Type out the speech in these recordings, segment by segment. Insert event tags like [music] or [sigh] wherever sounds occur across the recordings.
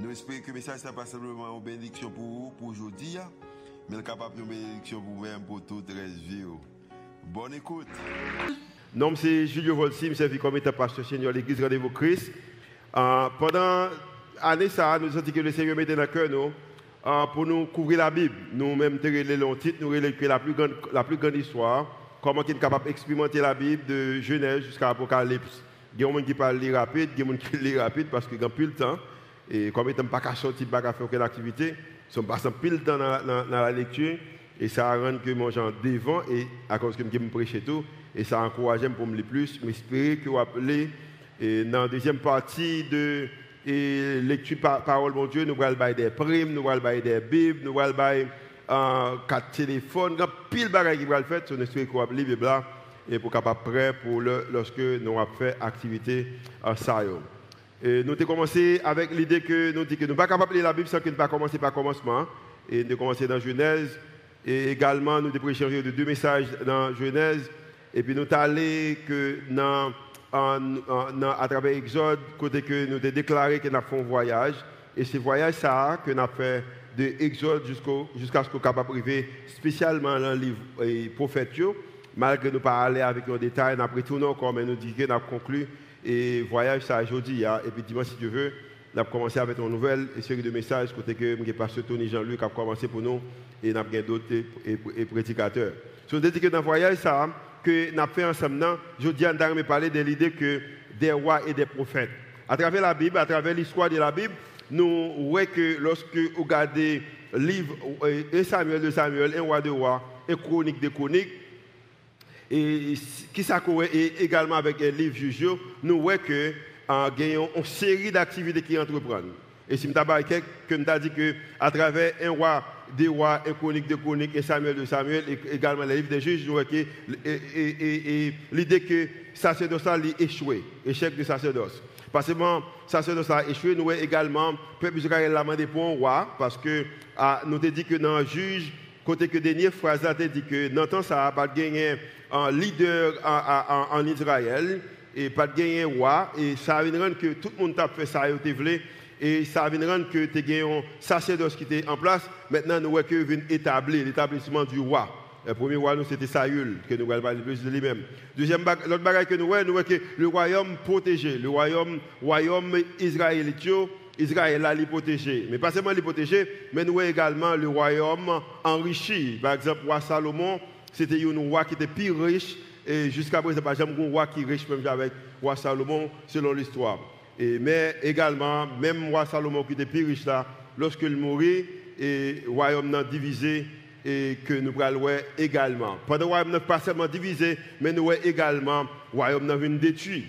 Nous espérons que le message n'est pas simplement une bénédiction pour vous, pour aujourd'hui, mais capable de bénédiction pour vous-même, pour toute la vie. Bonne écoute. Nom c'est Julio Volsi, je suis comme étant pasteur Seigneur l'église Rendez-vous Christ. Euh, pendant l'année, ça, nous sentons que le Seigneur mettait dans le cœur nous, euh, pour nous couvrir la Bible. Nous-mêmes, nous titre, nous relèvons la plus grande, la plus grande histoire, comment est capable d'expérimenter la Bible de Genèse jusqu'à Apocalypse. Il y a des gens qui parlent rapide, il y a des gens qui [laughs] lisent rapide parce qu'ils n'ont plus le temps. Et comme n'ont pas pas faire aucune activité, sont passés pile temps dans, dans, la lecture. Et ça rend que moi j'en devant, et à cause que je me prêche tout, et ça encourage pour me le plus. J'espère que vous appelez, et dans la deuxième partie de et lecture par parole mon Dieu, nous allons faire des primes, nous allons faire des bibles, nous allons faire euh, quatre téléphones, a pile choses qui vont faire, nous espérons que vous appelez et pour capable prêt pour le, lorsque nous avons fait activité en ça. Et nous avons commencé avec l'idée que nous que ne sommes pas capables de lire la Bible sans que nous ne commencer par commencement. Et nous avons commencé dans Genèse. Et également, nous avons échangé de deux messages dans Genèse. Et puis nous sommes allés que dans, à travers Exode, côté que nous avons déclaré que nous avons fait un voyage. Et ce voyage, ça, que nous avons fait de Exode jusqu'à ce qu'on soit d'arriver spécialement dans le livre prophète. Malgré nous pas aller avec un détail, nous avons retourné encore, mais nous disons que nous avons conclu et voyage ça aujourd'hui. Hein. Et puis dimanche, si Dieu veut, on a commencé avec une nouvelle série de messages côté que le pasteur Tony Jean-Luc a commencé pour nous et nous avons d'autres et, prédicateurs. Si on dit que dans le voyage ça, que nous avons fait ensemble, je dis à parler de l'idée que des rois et des prophètes. À travers la Bible, à travers l'histoire de la Bible, nous voyons que lorsque vous regardez livre 1 Samuel de Samuel, un roi de roi, et chronique de chroniques, et qui également avec les livres juges, nous voyons que gagnons une série d'activités qui entreprennent. Et si je que dit que à travers un roi des rois, un chronique de chronique, et Samuel de Samuel, et également les livres des juges, nous voyons que l'idée que sacerdoce a échoué, échec du sacerdoce. Parce que sacerdoce a échoué, nous voyons également, peuple Israël l'a demandé pour un roi, parce que ah, nous avons dit que dans le juge, côté que dernière phrase a dit que dans le temps, ça n'a pas gagné un leader en, Israël et pas de gagner roi. Et ça vient rendre que tout le monde a fait ça et ça vient que tu as un sacerdoce qui était en place. Maintenant, nous voyons établir l'établissement du roi. Le premier roi, c'était Saül, que nous voyons parler plus de lui-même. Deuxième, l'autre bagage que nous voyons, nous voyons que le royaume protégé, le royaume, royaume israélite, Israël a protégé. Mais pas seulement les protégé, mais nous voyons également le royaume enrichi. Par exemple, roi Salomon, c'était un roi qui était plus riche. Et jusqu'à présent, pas jamais un roi qui est riche, même avec roi Salomon, selon l'histoire. Mais également, même roi Salomon qui était plus riche là, lorsqu'il mourit, et le royaume n'a divisé et que nous allons également. Pendant le royaume n'a pas seulement divisé, mais nous voyons également le royaume n'a détruit.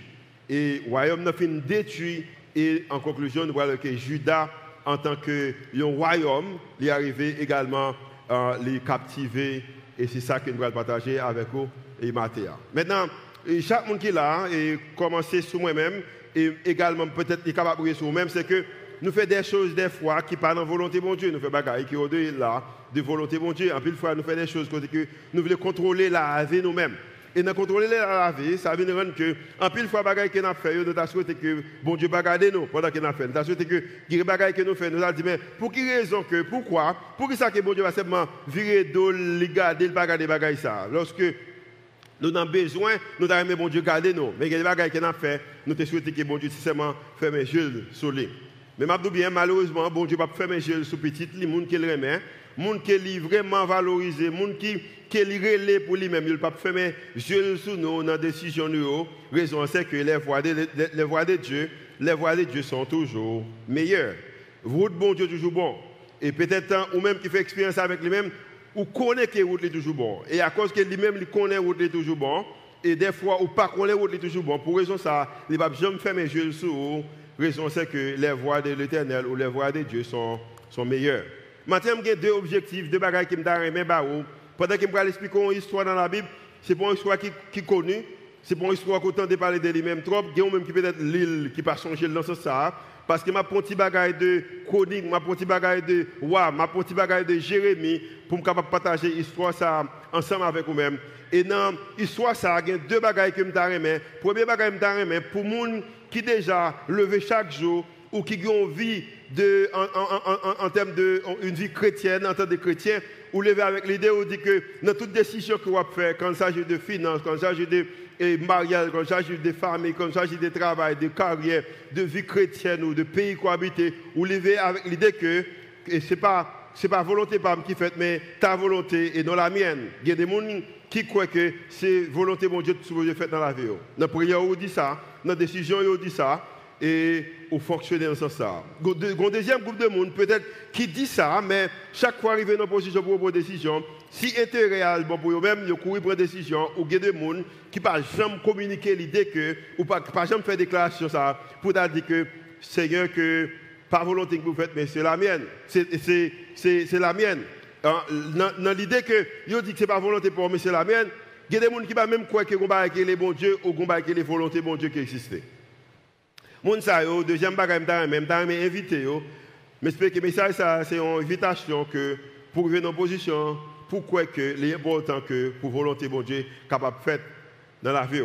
Et le royaume n'a détruit. Et en conclusion, nous voyons que Judas, en tant que royaume, est arrivé également à les captiver et c'est ça que nous allons partager avec vous et Mathéa. Maintenant, chaque monde qui est là, et commencer sur moi-même, et également peut-être est capable de sur moi-même, c'est que nous faisons des choses des fois qui parlent en volonté de Dieu. Nous faisons des choses qui sont là, de volonté de Dieu. En plus, fois, nous faisons des choses que nous voulons contrôler la vie nous-mêmes. Et dans contrôler la vie, ça veut dire que, en pile fois, bagaille que nous fait, nous avons souhaité que bon Dieu va garder nous pendant qu'il a fait. Nous avons souhaité que les bagaille que nous faisons, nous avons dit, mais pour quelle raison que, pourquoi, pour qui ça que bon Dieu va simplement virer d'eau, les garder, le garder bagaille ça? Lorsque nous avons besoin, nous avons bon Dieu garder nous. Mais les bagaille que nous fait, nous avons souhaité que bon Dieu simplement ferme les yeux sur lui. Mais malheureusement, bon Dieu va fermer les yeux sur petit, les gens qui le remet, gens qui est vraiment valorisé, gens qui qu'il relève pour lui-même, il ne peut pas fermer yeux sur nous dans la décision nous. Raison c'est que les voies, de, les voies de Dieu, les voies de Dieu sont toujours meilleures. Vous, bon Dieu, toujours bon. Et peut-être, ou même qui fait expérience avec lui-même, ou connaît que route est toujours bon. Et à cause que lui-même, il connaît route est toujours bon, et des fois, ou pas connaît route est toujours bon, pour raison ça, il ne va jamais fermer sur vous. Raison c'est que les voies de l'éternel ou les voies de Dieu sont, sont meilleures. Maintenant, j'ai deux objectifs, deux bagages qui me donnent bah, Pendant que je vais expliquer une histoire dans la Bible, c'est pas une histoire qui, qui est connue, c'est pas une histoire qu'on de parler de lui-même trop. Il y a même qui peut-être l'île qui pas changer dans ce sens. Parce que ma petit bagaille de chronique, ma petit bagaille de wa, ma petit bagaille de Jérémie pour me partager l'histoire ça ensemble avec vous-même. Et dans l'histoire ça, il y a deux bagailles que je me Premier bagaille que je pour les gens qui déjà levé chaque jour ou qui ont une vie en, termes de une vie chrétienne, en tant que chrétien, ou lever avec l'idée dit que dans toute décision que vous faites, quand il s'agit de finances, quand il s'agit de mariage, quand il s'agit de famille, quand il s'agit de travail, de carrière, de vie chrétienne ou de pays cohabité, ou lever avec l'idée que ce n'est pas pas volonté par qui fait, mais ta volonté et non la mienne. Il y a des gens qui croient que c'est volonté de Dieu que fais dans la vie. Dans la prière, on dit ça. Dans la décision, on dit ça et au fonctionner en ce sens. Un deuxième groupe de monde, peut-être, qui dit ça, mais chaque fois arrivé dans une position pour prendre décision, si intérêt bon pour eux-mêmes, ils courent prendre décision, ou il y a des gens qui ne peuvent jamais communiquer l'idée que, ou pas, pas jamais faire déclaration ça, pour dire que, Seigneur, que, pas volonté que vous faites, mais c'est la mienne. C'est la mienne. Hein, dans, l'idée que, ils disent que ce n'est pas volonté pour moi, mais c'est la mienne, il y a des gens qui ne même croire que les bons Dieu ou que les volontés bon Dieu qui existent. Moun yo, deuxième bagage, même temps, invité yo. Mais c'est une invitation que pour venir en position, pourquoi que l'important que pour volonté bon Dieu capable de dans la vie.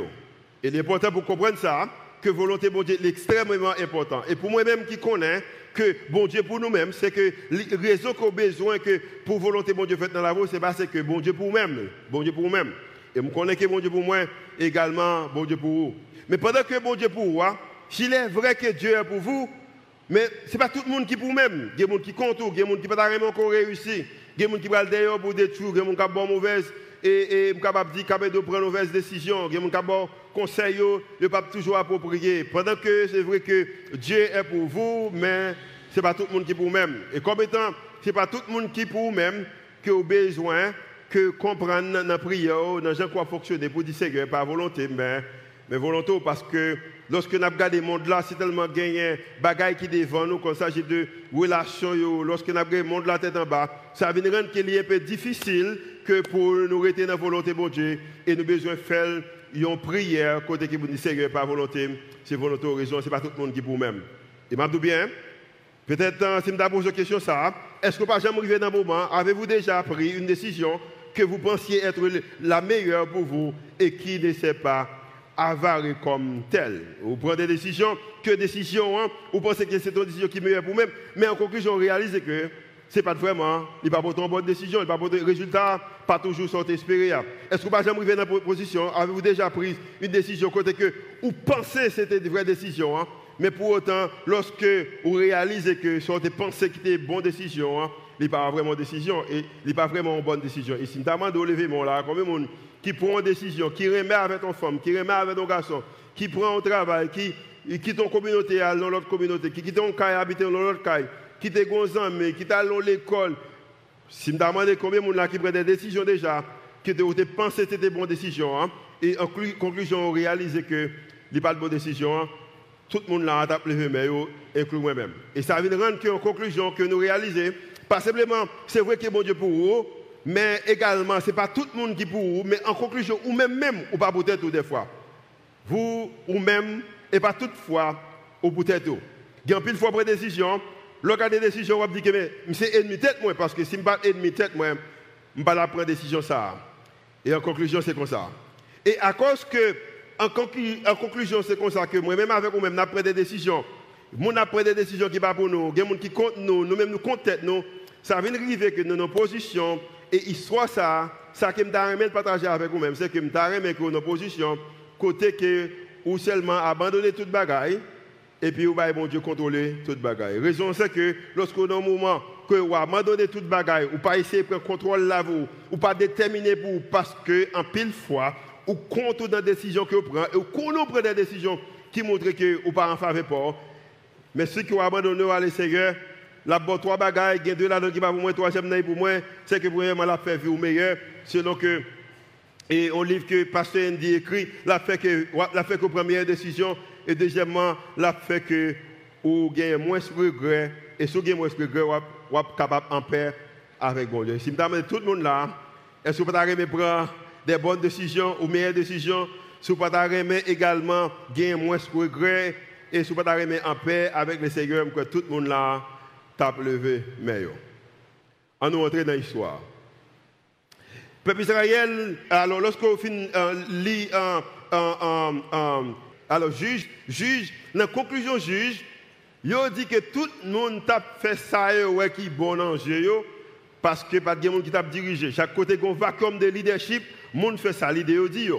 Et l'important pour comprendre ça, que volonté bon Dieu est extrêmement important. Et pour moi-même qui connais que bon Dieu pour nous-mêmes, c'est que la raison qu'on a besoin que pour volonté bon Dieu fait dans la vie, c'est parce que bon Dieu pour nous-mêmes, bon Dieu pour nous-mêmes. Et je connais que bon Dieu pour moi, également bon Dieu pour vous. Mais pendant que bon Dieu pour vous, hein, s'il est vrai que Dieu est pour vous, mais ce n'est pas tout le monde qui pour même. Il y a des gens qui comptent, il y a des gens qui ne peuvent pas réussir. Il y a des gens qui vont d'ailleurs pour détruire, il y a des gens qui ont mauvaise et, de dire capable de prendre mauvaise décision, il y a des gens qui conseil, ne pas toujours approprier. Pendant que c'est vrai que Dieu est pour vous, mais ce n'est pas tout le monde qui pour même. Et comme étant, ce n'est pas tout le monde qui pour même qui a besoin que comprendre dans la prière, dans gens quoi fonctionner pour dire Seigneur, pas volonté, mais, mais volonté parce que Lorsque nous regardons le monde là, c'est tellement gagné, bagaille qui devant nous, quand il s'agit de relations, lorsque nous regardons le monde là tête en bas, ça vient rendre qu'il est un peu difficile que pour nous dans la volonté de Dieu. Et nous avons besoin de faire une prière côté qui vous dit Seigneur, pas volonté, c'est volonté raison, ce n'est pas tout le monde qui pour même. Et m'a bien, peut-être euh, si je pose une question ça, est-ce que pas jamais arrivé dans un moment, avez-vous déjà pris une décision que vous pensiez être la meilleure pour vous et qui ne sait pas avaré comme tel. Vous prenez des décisions, que décisions, hein? vous pensez que c'est une décision qui est meilleure pour vous-même, mais en conclusion, on réalise que ce n'est pas vraiment, il n'y a pas une bonne décision, il n'y a pas de résultat, pas toujours sont espérés. Est-ce que vous n'avez jamais arrivé dans cette position? Avez-vous déjà pris une décision côté que vous pensez que c'était une vraie décision hein? mais pour autant, lorsque vous réalisez que ce sont pensé que c'était une bonne décision, il a pas vraiment décision et a pas vraiment une bonne décision. Et si nous demandons de lever mon là, combien de qui prend une décision, qui remet avec ton femme, qui remet avec ton garçon, qui prend un travail, qui quitte ton communauté à l'autre communauté, qui quitte ton caille habiter dans l'autre caille, qui te gonzame, qui t'a à l'école. Si me demande combien de gens qui prennent des décisions déjà, qui pensé que c'était des bonnes décisions, hein, et en conclusion, on réalise que n'est pas de bonnes décisions, hein, tout le monde l'a a tapé les mains, inclus moi-même. Et ça vient rendre qu'en conclusion, que nous réalisons, pas simplement, c'est vrai que bon Dieu pour vous, mais également, ce n'est pas tout le monde qui pour vous, mais en conclusion, ou même, même, ou pas peut-être des fois. Vous, ou même, et pas toutefois, ou peut-être. Il y a pile fois prendre décision, lorsqu'il des décisions, on va dire que c'est ennemi tête moi, parce que si je ne pas ennemi tête moi, je ne pas la prendre décision ça. Et en conclusion, c'est comme ça. Et à cause que, en, conclusion, c'est comme ça que moi-même avec vous-même, nous pris des décisions. Nous avons pris des décisions qui ne pas pour nous. A des gens qui comptent nous, nous-mêmes nous comptent tête nous. Ça vient arriver que nous, nos positions, et histoire ça, ça que je partager avec vous-même, c'est que je que nos positions, côté que ou seulement abandonner toute bagaille, et puis ou bon Dieu contrôler toute bagaille. Raison c'est que lorsqu'on a un moment que vous abandonnez toute bagaille, ou pas essayer de prendre contrôle là vous, ou pas déterminer pour parce que en pile fois, ou compte dans les décisions que vous prenez, et qu'on prend des décisions qui montrent que vous pas en faveur. Mais ceux qui ont abandonné à Seigneur, la bonne trois bagailles, il y a deux là qui va pour moi, troisième pour moi, c'est que vraiment la fait vivre meilleur, selon que et on livre que pasteur Andy écrit, la fait que la fait que première décision et deuxièmement la fait que ou gagne moins de regrets et si vous avez moins de regrets, ou capable en paix avec bon Dieu. Si je demande tout le monde là, est-ce que vous pouvez prendre des bonnes décisions ou meilleures décisions? Si vous pouvez également gagner moins de regrets et si vous pouvez en paix avec le Seigneur, que tout le monde là tape levé meilleur. On nous rentre dans l'histoire. Peuple Israël, alors lorsqu'on finit euh, lit euh, euh, alors juge, juge, la conclusion juge, il dit que tout le monde tape fait ça ouais, qui bon en jeu parce que pas de monde qui t'a dirigé. Chaque côté qu'on vacuum de leadership, le monde fait ça, l'idée dit.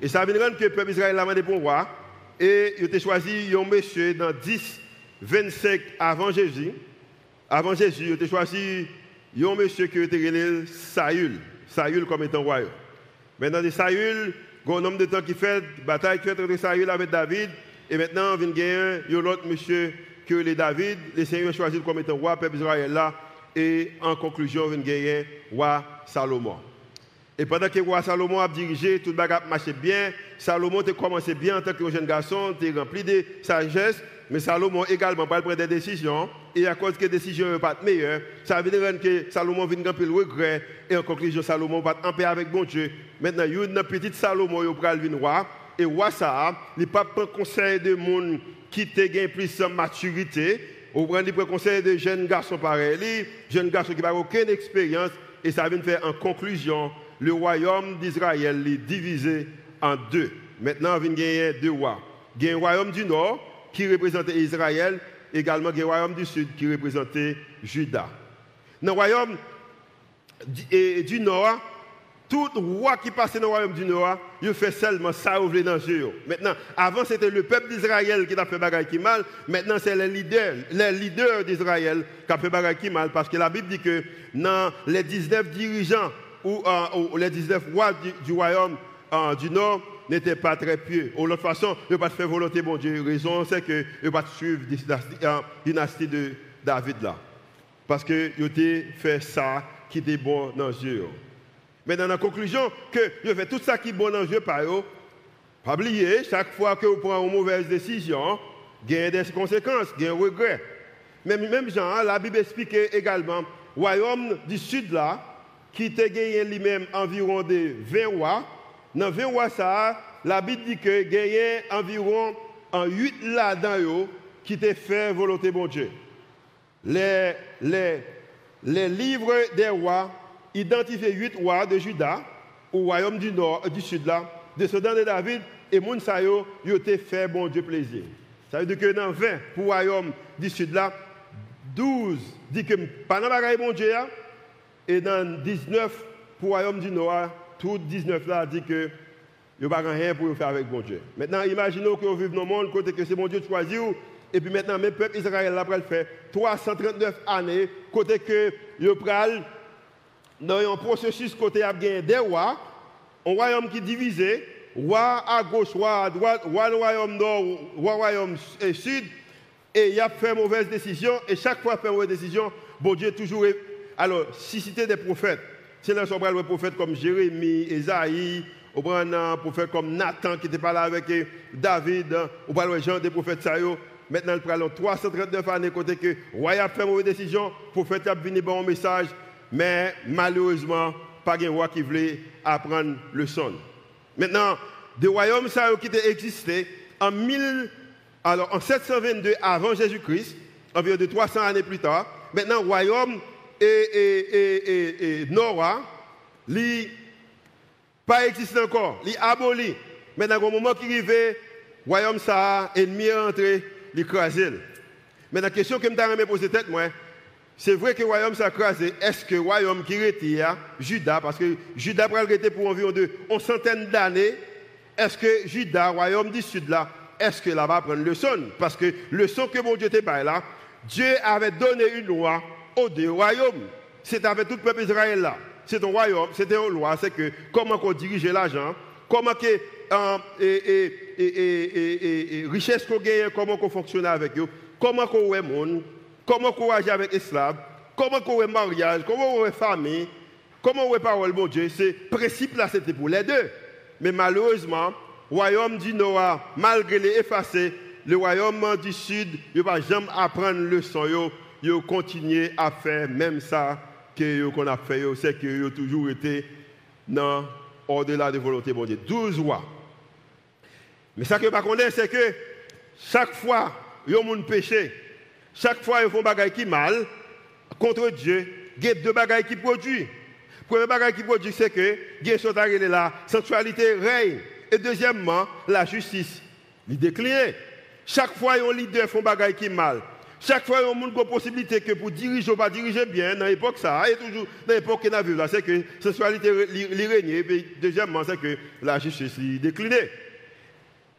Et ça veut dire que le peuple Israël a demandé pour voir. Et il a choisi un monsieur dans 10, 25 avant Jésus. Avant Jésus, il a choisi un monsieur qui était appelé Saül. Saül comme étant roi. Maintenant, Saül, il y a un homme de temps qui fait bataille qui fait entre Saül avec David. Et maintenant, il y a un autre monsieur qui est David. Le Seigneur choisi comme étant roi, peuple Israël là. Et en conclusion, il y a un roi Salomon. Et pendant que roi Salomon a dirigé, tout le monde marchait bien. Salomon a commencé bien en tant que jeune garçon, il rempli de sagesse. Mais Salomon également pas prendre des décisions. Et à cause que les décisions ne pas meilleures, ça veut dire que Salomon vient de le regret. Et en conclusion, Salomon va en paix avec bon Dieu. Maintenant, il y a une petite Salomon qui va le roi. Et roi ça, il pas prend conseil de monde qui a plus de maturité. Ou prend le conseil de jeunes garçons pareils, jeunes garçons qui n'ont aucune expérience. Et ça vient faire en conclusion, le royaume d'Israël est divisé en deux. Maintenant, il y a deux rois. Il y a un royaume du nord qui représentait Israël, également le royaume du sud qui représentait Juda. Dans le royaume du nord, tout roi qui passait dans le royaume du Nord, il fait seulement ça ouvrir dans le Maintenant, avant c'était le peuple d'Israël qui a fait qui mal. Maintenant, c'est les leaders, les leaders d'Israël qui ont fait qui mal. Parce que la Bible dit que dans les 19 dirigeants ou, euh, les 19 rois du, royaume du Nord, n'était pas très pieux. Ou l'autre façon, il ne pas volonté, bon Dieu. Raison, c'est que ne pas suivre la euh, dynastie de David là. Parce que il a fait ça qui était bon dans Dieu. Mais dans la conclusion, que je fais tout ça qui est bon dans Dieu par pas oublier, chaque fois que vous prenez une mauvaise décision, il y a des conséquences, il y a un regret. Mais même Jean, la Bible explique également, le royaume du sud là, qui a gagné lui-même environ de 20 rois, dans 20 rois, la Bible dit que gagné environ en 8 là-dedans qui étaient fait volonté de Dieu. Les, livres des rois identifient 8 rois de Juda, au royaume du nord, du sud là, descendants de David, et Mounsayo, ils ont fait bon Dieu plaisir. Ça veut dire que dans 20 pour le royaume du sud là, 12 dit que pas dans bon Dieu, et dans 19 pour le royaume du nord, tout 19 là dit que il n'y a pas rien pour faire avec bon Dieu. Maintenant, imaginez que vous vivez dans le monde, côté que c'est mon Dieu choisi, et puis maintenant, le peuple Israël a fait 339 années, côté que vous pral dans un processus côté a des rois, un royaume qui est divisé, roi à gauche, roi à droite, roi le royaume nord, roi royaume sud, et il a fait mauvaise décision, et chaque fois fait mauvaise décision, bon Dieu toujours. Alors, si c'était des prophètes, c'est là qu'on des prophètes comme Jérémie, Esaïe, on prend un prophète comme Nathan qui était pas avec David, on prend les gens des prophètes ça Maintenant, il prend 339 années côté que roi a fait mauvaise décision, prophète a venu bon message, mais malheureusement, pas de roi qui voulait apprendre le son. Maintenant, des royaumes qui existé en, 1000, alors, en 722 avant Jésus-Christ, environ de 300 années plus tard. Maintenant, royaume et, et, et, et Nora, pas existé encore, li aboli. Maintenant, au moment qui arrive, royaume ça, ennemi entré, l'écraser. Mais la question que je me poser tête, moi, c'est vrai que le royaume s'est écrasé. Est-ce que le royaume qui retire, Judas, parce que Judas a été pour environ de, une centaine d'années, est-ce que Judas, royaume du sud là, est-ce que là va prendre le son? Parce que le son que mon Dieu était pas là, Dieu avait donné une loi aux deux royaumes. C'est avec tout le peuple Israël là. C'est un royaume, c'était une loi, c'est que comment on dirige l'argent, comment que euh, et, et, et, richesse qu'on gagne, comment on fonctionne avec eux, comment on est monde, comment on agit avec esclaves, comment on est mariage, comment on est famille, comment on est parole de Dieu. Ce principe là, c'était pour les deux. Mais malheureusement, royaume du Nord, malgré les effacés, le royaume du Sud, il ne va jamais apprendre le son. Ils continuent à faire même ça qu'on a fait, c'est qu'ils ont toujours été dans au-delà de la volonté de Dieu. 12 rois. Mais ça que je ne c'est que chaque fois ils ont péché, chaque fois ils font des choses qui mal contre Dieu, il y a deux choses qui produisent. Le premier chose qui produit, c'est que il y a la sensualité règne. Et deuxièmement, la justice. Il décline. Chaque fois, un leader font des choses qui mal. Chaque fois, il y a une possibilité que pour diriger ou pas diriger bien, dans l'époque, ça, et toujours dans l'époque qu'on a vu c'est que la sensualité règne. Et deuxièmement, c'est que la justice déclinée.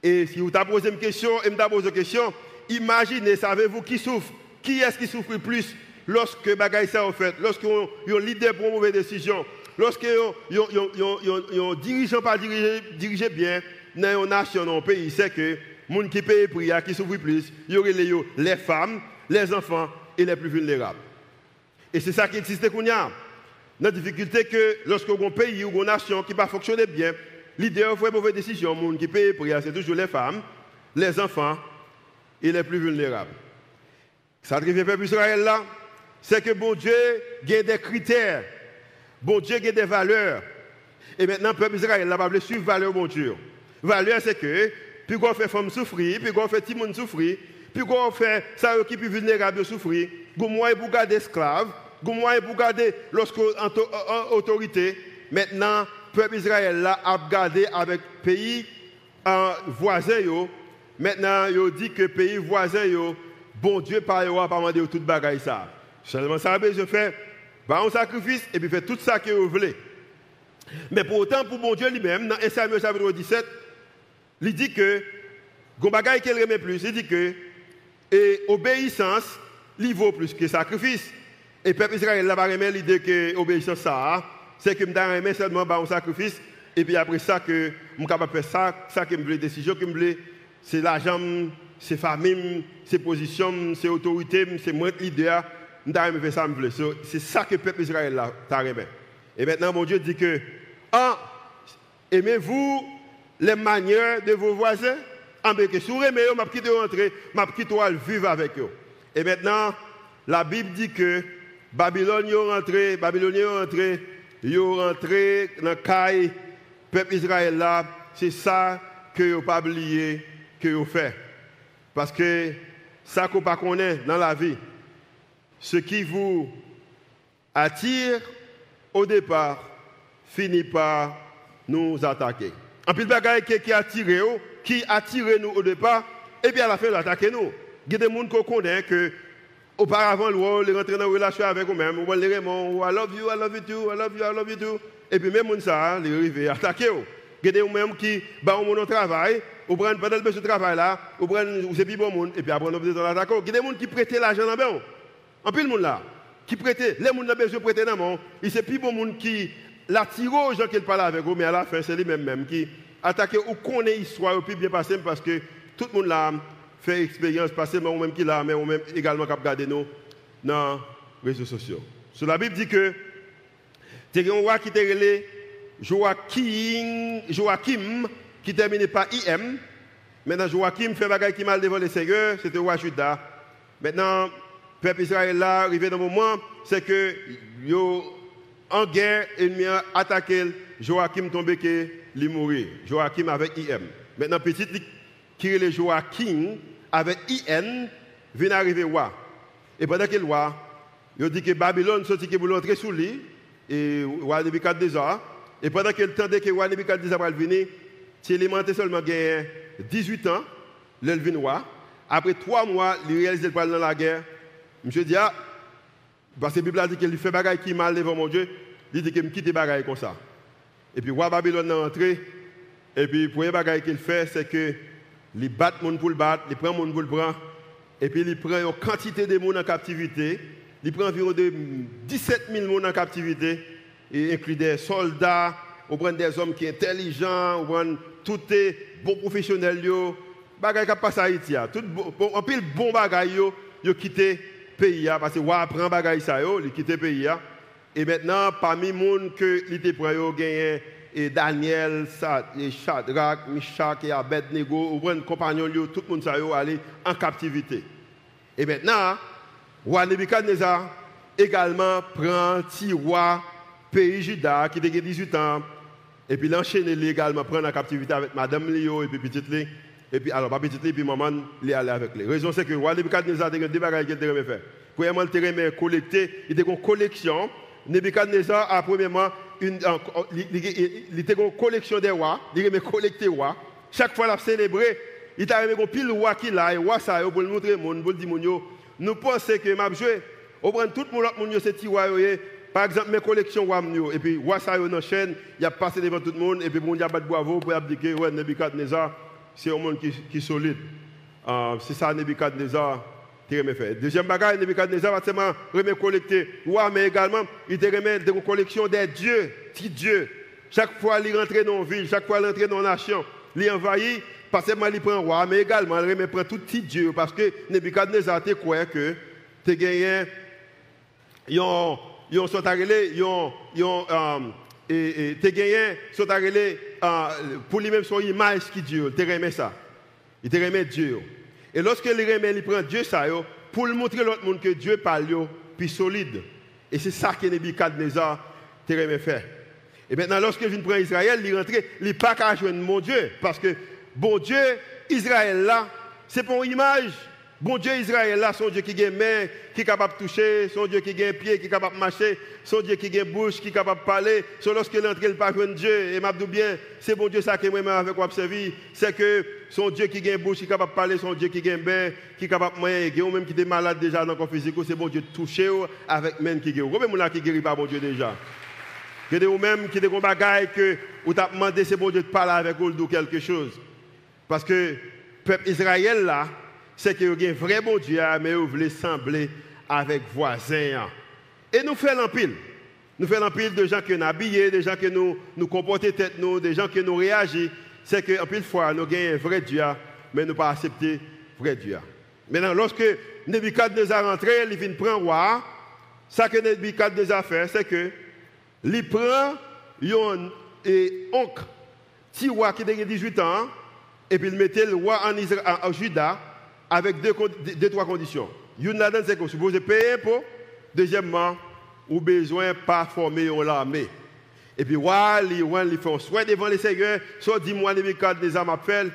Et si vous avez posé une question, et vous posé une question, imaginez, savez-vous qui souffre? Qui est-ce qui souffre le plus lorsque bagaille ça en fait, lorsque un leader prend une mauvaise décision, lorsque un dirigeant pas dirigé, bien dans une nation, dans un pays, c'est que gens qui payent prix, qui souffrent plus, y les femmes, les enfants et les plus vulnérables. Et c'est ça qui existe qu'on a. La difficulté que lorsque un pays ou une nation qui ne fonctionne bien, leader fait une mauvaise décision, les gens qui payent prix, c'est toujours les femmes, les enfants et les plus vulnérables. Ça arrive au peuple Israël là, c'est que bon Dieu a des critères, bon Dieu a des valeurs. Et maintenant, le peuple Israël n'a pas suivre valeur bon Dieu. Valeur, c'est que, puis qu'on fait femme souffrir, puis qu'on fait monde souffrir, puis qu'on fait ça qui est plus vulnérable souffrir, qu'on moyen pour garder esclave, qu'on moyen pour garder lorsqu'on autorité. Maintenant, le peuple Israël a gardé avec pays voisins. Maintenant, il dit que pays voisins, bon Dieu, par exemple, pas demander toute bagaille ça. Seulement ça, je fais un sacrifice et puis fait tout ça que vous voulez. Mais pour autant, pour mon Dieu lui-même, dans 1 Samuel chapitre 17, il dit que, Gombagaï qu'il remet plus, il dit que, et obéissance, il vaut plus que sacrifice. Et le peuple Israël n'a pas remis l'idée que obéissance, ça, c'est que je remet seulement un sacrifice, et puis après ça, que je suis capable faire ça, ça que veux, décision que veux, c'est l'argent, c'est famille, c'est position, c'est autorité, c'est moi leader. C'est ça que le peuple Israël aimé. Et maintenant, mon Dieu dit que, ah, aimez-vous les manières de vos voisins mais que vous aimez, je vais rentrer, je vais vivre avec eux. Et maintenant, la Bible dit que Babylone est rentré, Babylone est rentré, est rentré dans le peuple Israël là, c'est ça que vous pas oublié que vous fait. Parce que ça qu'on pas connaît dans la vie, ce qui vous attire au départ finit par nous attaquer. En plus, de qui, qui attire, qui attire nous au départ, et bien à la fin, attaquer nous. Il y a des gens qui connaissent que auparavant, ils rentrent dans une relation avec eux-mêmes, ils les I love you, I love you too, I love you, I love you too. Et puis même ça, ils arrivent à attaquer. Il y a des gens qui, bah, au travail, ou prennent pendant le travail là, ou prennent, c'est plus bon monde, et puis après on a besoin d'attaquer. Il y a des gens qui prêtent l'argent le en plus, le monde là, qui prêtait, les gens qui ont besoin de prêter dans le monde, c'est plus bon monde qui l'attire aux gens qui parlent avec eux, mais à la fin, c'est lui-même même qui attaque ou connaît l'histoire, et puis bien passé parce que tout le monde là fait expérience, passée, mais même qui l'a, mais on même également qui garder nous dans les réseaux sociaux. Sur la Bible dit que, c'est un roi qui était relé Joachim, Joachim, qui terminait par IM. Maintenant, Joachim fait bagaille qui mal devant le Seigneur, c'était roi Judas. Maintenant, peuple Israël là, arrivé dans le moment, c'est que yo en guerre, ennemi a attaqué Joachim tombé il mourir. Joachim avec IM. Maintenant petit qui est le Joachim avec IN vient arriver roi. Et pendant que le roi, il dit que Babylone sorti que pour entrer sous lui et roi Nebuchadnezzar et pendant qu'il temps que roi Nebuchadnezzar va venir, c'est alimenté seulement 18 ans, vient roi. Après trois mois, il réalise qu'il dans la guerre. Monsieur dit, ah, parce que la Bible a dit qu'il fait des qui mal devant mon Dieu, il dit qu'il me quitte des bagailles comme ça. Et puis, roi Babylone est entré, et puis, le premier bagaille qu'il fait, c'est que il bat monde pour le battre, il prend monde pour le prendre, et puis il prend une quantité de monde en captivité, il prend environ de 17 000 monde en captivité, et inclut des soldats, on prend des hommes qui sont intelligents, on prend tous les bons professionnels, bagaille qui passe à Haïti, tout, en pile bon bagaille, ils quitté pays parce que wa prend bagay ça il quitte le pays et maintenant parmi les gens que il était prend yo et Daniel, Shadrach, Meshach et Abednego, ou un compagnon tout le monde yo aller en captivité. Et maintenant roi Nebuchadnezzar également prend petit roi pays Juda qui a 18 ans et puis l'enchaîner également prendre en captivité avec madame Léo et puis petite Lé et puis alors pas petite Lé puis maman est allé avec lui. La raison c'est que Nebuchadnezzar a deux bagages qu'il a faire. Premièrement, il a collecté, il a une collection. Nebuchadnezzar a premièrement une, il a une collection des rois, il a collecté rois. Chaque fois qu'il a célébré, il a mis pile roi qu'il a, et roi ça, pour le montrer, pour le dire, nous pensons que m'a joué. On prend tout le monde, c'est petit roi, par exemple, mes collections et puis roi ça dans la chaîne, il a passé devant tout le monde, et puis il a battu bravo pour dire ouais, Nebuchadnezzar, c'est un monde qui, est solide. Uh, c'est ça Nebuchadnezzar. Deuxième bagage, Nebuchadnezzar va seulement remet collecter roi, mais également il te remet des collections des dieux, petits dieux. Chaque fois il rentre dans une ville, chaque fois il rentre dans une nation, il envahit, pas seulement il prend roi, mais également il remet prend tout petit dieu, parce que Nebuchadnezzar te croit que tu gagné, ils arrivés, ils ont, ils ont, et, gagné, sont arrivés, euh, pour lui-même son image qui Dieu, tu remet ça. Il te remet Dieu. Et lorsque il remet, il prend Dieu ça, pour le montrer à l'autre monde que Dieu parle, puis solide. Et c'est ça que Nebuchadnezzar te remet faire. Et maintenant, lorsque je prends Israël, il rentre, il n'est pas qu'à joindre mon Dieu. Parce que, bon Dieu, Israël là, c'est pour une image. Bon Dieu Israël là, son Dieu qui a main, qui est capable de toucher, son Dieu qui a pied, qui est capable de marcher, son Dieu qui a bouche, qui est capable de parler. Son lorsqu'il entre, il pas de Dieu. Et m'a dit bien, c'est bon Dieu ça qui moi avec servir. C'est que son Dieu qui a bouche, qui est capable de parler, son Dieu qui a bain, qui est capable de manger, qui même qui est malade déjà dans le corps physique, c'est bon Dieu de toucher avec même qui guérit. Combien de qui guérit pas bon Dieu déjà? Que de vous-même qui des bagaille que vous avez demandé, c'est bon Dieu de parler avec vous ou quelque chose. Parce que peuple Israël là, c'est que vous avez un vrai bon Dieu, mais vous voulez sembler avec voisins. Et nous faisons l'empile. Nous faisons l'empile de gens qui nous habillés, des gens qui nous, nous comportent tête nous, des gens qui nous réagissent. C'est qu'en pile fois, nous avons un vrai Dieu, mais nous pas accepter vrai Dieu. Maintenant, lorsque Nebuchadnezzar rentré, il vient prendre roi. Ce que Nebuchadnezzar fait, c'est que il prend un oncle, petit roi qui a 18 ans, et puis il mettait le roi en, Israël, en Juda avec deux, deux, trois conditions. Une là c'est que vous supposez payer pour. Deuxièmement, vous besoin pas former l'armée. Et puis, voilà, il fait un souhait devant les seigneurs, soit dis-moi les des armes appellent.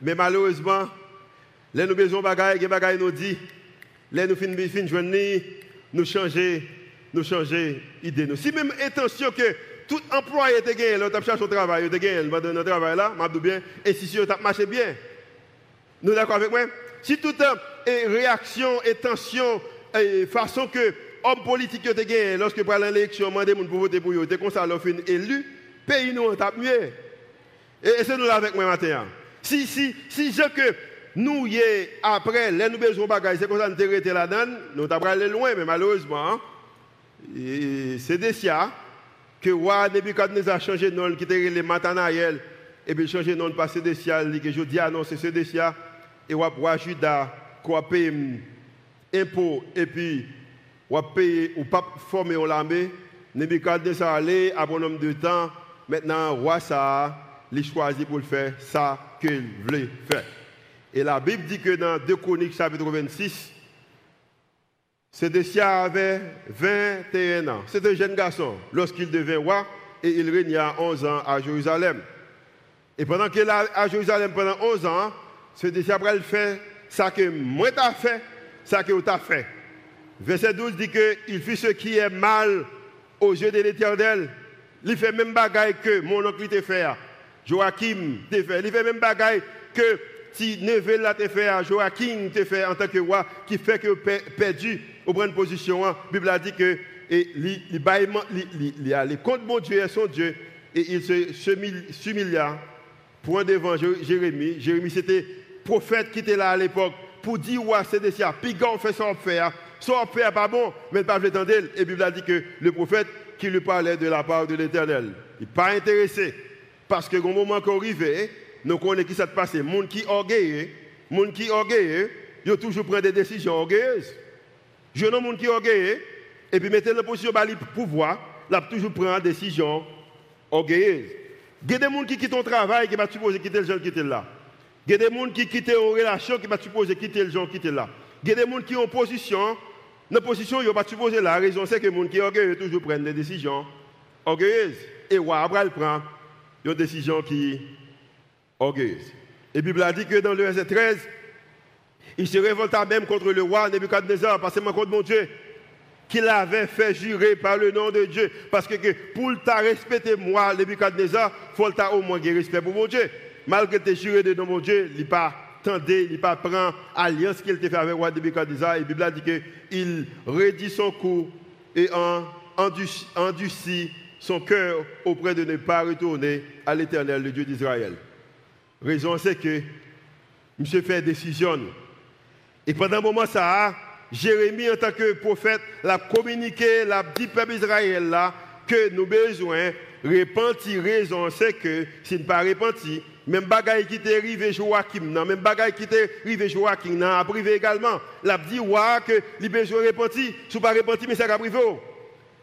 Mais malheureusement, les nous besoin de bagaille, les bagailles nous dit, les nous fin fin journée, nous changer, nous changer idée nous. Si même intention que tout employé te gagné, là, tu cherché au travail, tu gagné, le travail là, m'a bien, et si tu as marché bien. Nous d'accord avec moi? Si tout est réaction et tension, et façon que homme politique te gagné, lorsque par l'élection, demandé pour voter pour eux, ça, leur fin élu, pays nous on tape mieux. Et, c'est nous là avec moi matin. Si, si, si je que nous y après, les nous besoin bagages, c'est comme ça nous été là-dedans, nous t'avons aller loin, mais malheureusement, c'est des que roi Nebuchadnezzar a changé nom, qui était les Matanaïel, et puis changé nom, passer des que je dis, ah non, c'est ce des et on va Juda, qu'on impôt, et puis on payer ou pas former l'armée. Nebuchadnezzar allé à bon nombre de temps. Maintenant, roi ça, il choisi pour faire ça qu'il voulait faire. Et la Bible dit que dans 2 Chroniques chapitre 26, Sédécia avait 21 ans. C'est un jeune garçon lorsqu'il devint roi et il régna 11 ans à Jérusalem. Et pendant qu'il est à Jérusalem pendant 11 ans, c'est déjà après le fait ça que moi t'as fait, ça que tu as fait. Verset 12 dit qu'il fit ce qui est mal aux yeux de l'éternel. Il fait même bagaille que mon oncle t'a fait. Joachim t'a fait. Il fait même bagaille que si Neville l'a fait, Joachim t'a fait en tant que roi, qui fait que perdu au bonne position. La Bible a dit que et il a les comptes mon Dieu et son Dieu et il se s'humilia pour devant Jérémie. Jérémie c'était prophète qui était là à l'époque pour dire ouais, c'est des siens, puis on fait son faire, son faire pas bon, mais pas l'entendre. Et la Bible a dit que le prophète qui lui parlait de la part de l'Éternel, il n'est pas intéressé. Parce que au moment qu'on arrive, nous connaissons qui s'est passé. Les gens qui orgueilleux, les qui orgueilleux, ils toujours prennent des décisions orgueilleuses. Je ne monde qui orgueilleux, et puis mettez la position de pouvoir, là toujours prendre des décisions orgueilleuses. Il y a des gens qui quittent ton travail, qui va supposer quitter le jeune qui était là. Il y a des gens qui quittent une relation qui va supposer quitter le gens qui étaient là. Il y a des gens qui ont position Dans position, il n'y a pas supposé la raison, c'est que les gens qui sont orgueilleux toujours prennent des décisions orgueilleuses. Et roi Abraham prend une décision qui orgueilleuse. Et la Bible a dit que dans le verset 13, il se révolta même contre le roi Nebuchadnezzar, parce que contre mon Dieu, qu'il avait fait jurer par le nom de Dieu. Parce que, pour t'a respecter moi, Nebuchadnezzar, il faut au moins respect pour mon Dieu. Malgré tes juré de mon Dieu, il pas tendu, il pas prend alliance qu'il a fait avec roi Nebuchadnezzar. Et la Bible a dit qu'il redit son cou et endurcit son cœur auprès de ne pas retourner à l'éternel, le Dieu d'Israël. Raison, c'est que M. fait décision. Et pendant un moment, ça Jérémie, en tant que prophète, l'a communiqué, l'a dit peuple Israël là, que nous besoin repentir. Raison, c'est que s'il n'est pas repenti, même bagaille qui est arrivé Joachim, même bagaille qui est arrivé Joachim, a privé également. L'a dit, ouais, que les besoin repentir. Si pas repenti, mais ça a privé.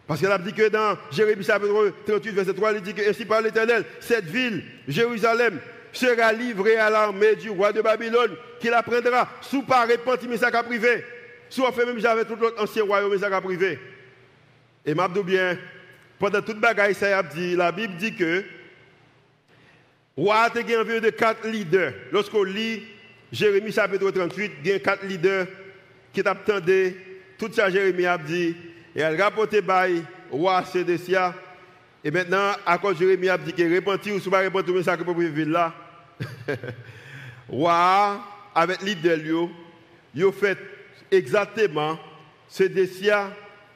Parce qu'elle a dit que dans Jérémie chapitre 38, verset 3, il dit que ainsi par l'Éternel, cette ville, Jérusalem, sera livrée à l'armée du roi de Babylone, qui la prendra sous pas repenti, mais ça a privé. Sous fait même j'avais tout l'autre ancien royaume, mais ça a privé. Et m'a bien, pendant toute bagaille, ça a dit, la Bible dit que roi a environ de quatre leaders. Lorsqu'on lit Jérémie chapitre 38, il y a quatre leaders qui t'attendaient. Tout ça, Jérémie a dit, et elle rapportait bail roi Sédécia. Et maintenant, à cause de Jérémie a dit que repentir ou pas repentir, mais ça que vivre là. [laughs] Roi, avec l'idée, il a fait exactement Sédécia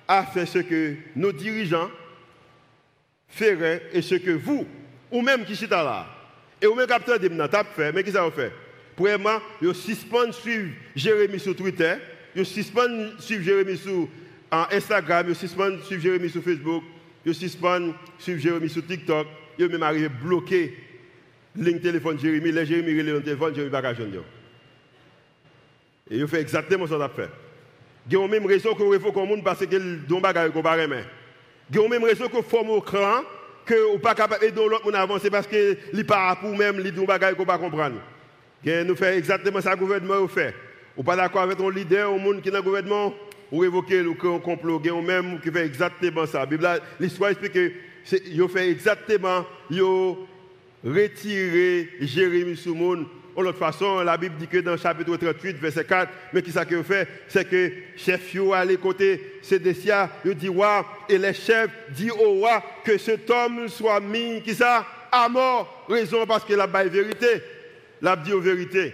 a fait ce que nos dirigeants feraient et ce que vous, ou même qui êtes là, et vous même capteur de fait, mais qui ça fait? Premièrement, vous suspend suivre Jérémie sur Twitter, vous suspend suivre Jérémie sur Instagram, je suspend suivre Jérémy sur Facebook, je suspend suivre Jérémy sur TikTok, je même arrivé à bloquer le téléphone Jérémy, les Jérémy relève le téléphone, Jérémy pas joindre. Et je fais exactement ce qu'on a fait. Il y a même raison qu'on faut qu'on monde parce que don bagage qu'on pas remet. Il y a même raison qu'on forme au cran que ou pas capable d'aider l'autre monde avancer parce que li pas même li don bagage qu'on pas comprendre. Nous fait exactement ça gouvernement fait. Ou pas d'accord avec ton leader, au monde qui dans gouvernement, ou évoquer le complot, ou même qui fait exactement ça. L'histoire explique que ils fait exactement, ils retiré Jérémie sous monde. De l'autre façon, la Bible dit que dans le chapitre 38, verset 4, mais qui ça que fait, c'est que chef yo à côté Sédécia, il dit roi, et les chefs dit au roi que cet homme soit mis, qui ça, à mort. Raison parce que la vérité. La dit aux vérité.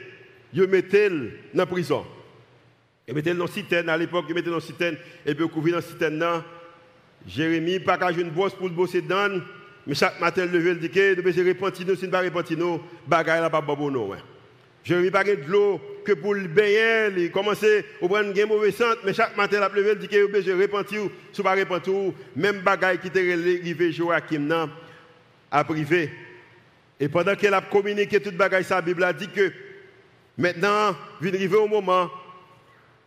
Il mettait dans la prison. Il mettait dans la citerne, à l'époque, il mettait dans la citerne, et puis couvrir dans la citerne. Jérémie, pas qu'à une bosse pour le bosser dedans, mais chaque matin, le lever, il dit que devons repentir, si ne repentir, nous, bagaille là, pas bon, non. Jérémie, pas de l'eau que pour le baigner, il commence à prendre une mauvaise santé, mais chaque matin, la il dit que nous devons repentir, si pas repentir, même bagaille qui était arrivé Joachim, à privé. Et pendant qu'elle a communiqué toute bagaille, sa Bible a dit que maintenant, vient arriver au moment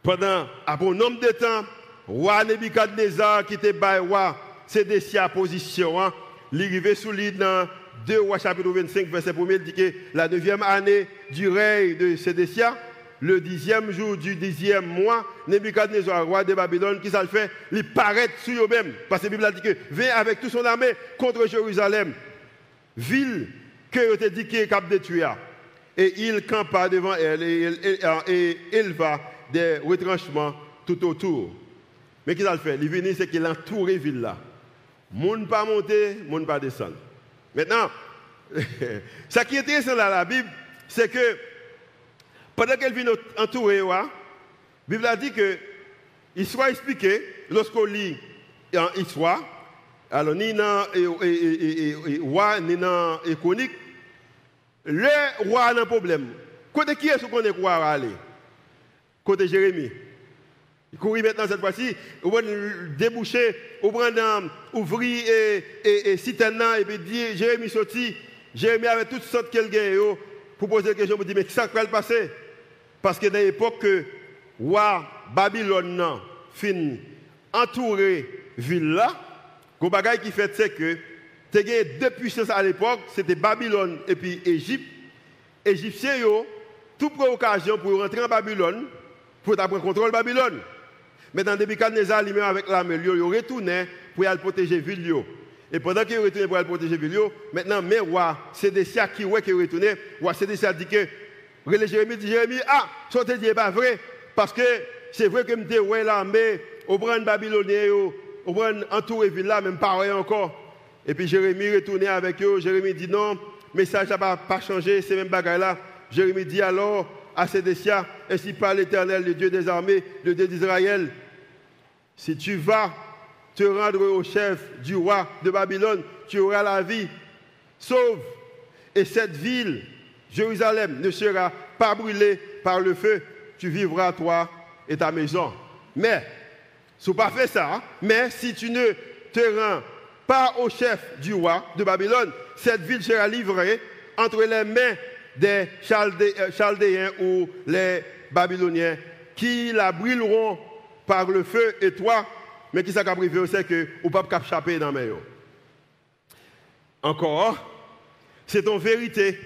pendant un bon nombre de temps, roi Nebuchadnezzar qui était roi, c'est de sa position. Hein. Il arrivé sous l'île dans 2 rois chapitre 25, verset 1 il dit que la neuvième année du règne de Sédécia, le dixième jour du dixième mois, Nebuchadnezzar, roi de Babylone, qui ça le fait, il paraît sur eux-mêmes. Parce que la Bible a dit que vient avec toute son armée contre Jérusalem, ville que était dit qu'il cap de tuer. Et il campa devant elle et, il va des retranchements tout autour. Mais qu'il a fait? Il venu, c'est qu'il a entouré la ville là. Moun pas monter, moun pas descendre. Maintenant, [laughs] ce qui est intéressant dans la Bible, c'est que pendant qu'elle vient entourer, la Bible a dit que soit expliqué, lorsqu'on lit en histoire, alors ni dans roi, ni dans chronique, le roi a un problème. Côté qui est-ce qu'on est roi à aller? Côté Jérémie. Il courit maintenant cette fois-ci, on va déboucher, on va ouvrir et, et, et et puis dire Jérémie sorti. Jérémie avait toutes sortes qu'elle gagne pour poser la question, me dit mais qui va le passer? Parce que dans l'époque que Babylone fin entouré ville là, le bagage qui fait c'est que tu as deux puissances à l'époque, c'était Babylone et puis Égypte. Égyptiens, toute occasion pour rentrer en Babylone, pour prendre contrôle de Babylone. Maintenant, Nebuchadnezzar lui-même avec l'armée, il retourné pour aller protéger la ville. Et pendant qu'il retourné pour aller protéger ville, maintenant, mais roi Sédécia qui est retourné, roi Sédécia dit que, Jérémie dit, Jérémie, ah, ce que dit pas vrai, parce que c'est vrai que je suis l'armée, au brand babylonien, au brand entouré ville là, même pareil encore. Et puis Jérémie retourné avec eux, Jérémie dit non, message n'a pas changé, c'est même bagaille là. Jérémie dit alors, à Sédécia, ainsi parle l'Éternel, le Dieu des armées, le Dieu d'Israël? Si tu vas te rendre au chef du roi de Babylone, tu auras la vie. Sauve. Et cette ville, Jérusalem, ne sera pas brûlée par le feu. Tu vivras, toi et ta maison. Mais, si tu pas fait ça, mais si tu ne te rends pas au chef du roi de Babylone, cette ville sera livrée entre les mains des euh, Chaldéens ou les Babyloniens qui la brûleront par le feu et toi, mais qui s'est privé c'est que ou pas échapper dans mes Encore, c'est ton vérité.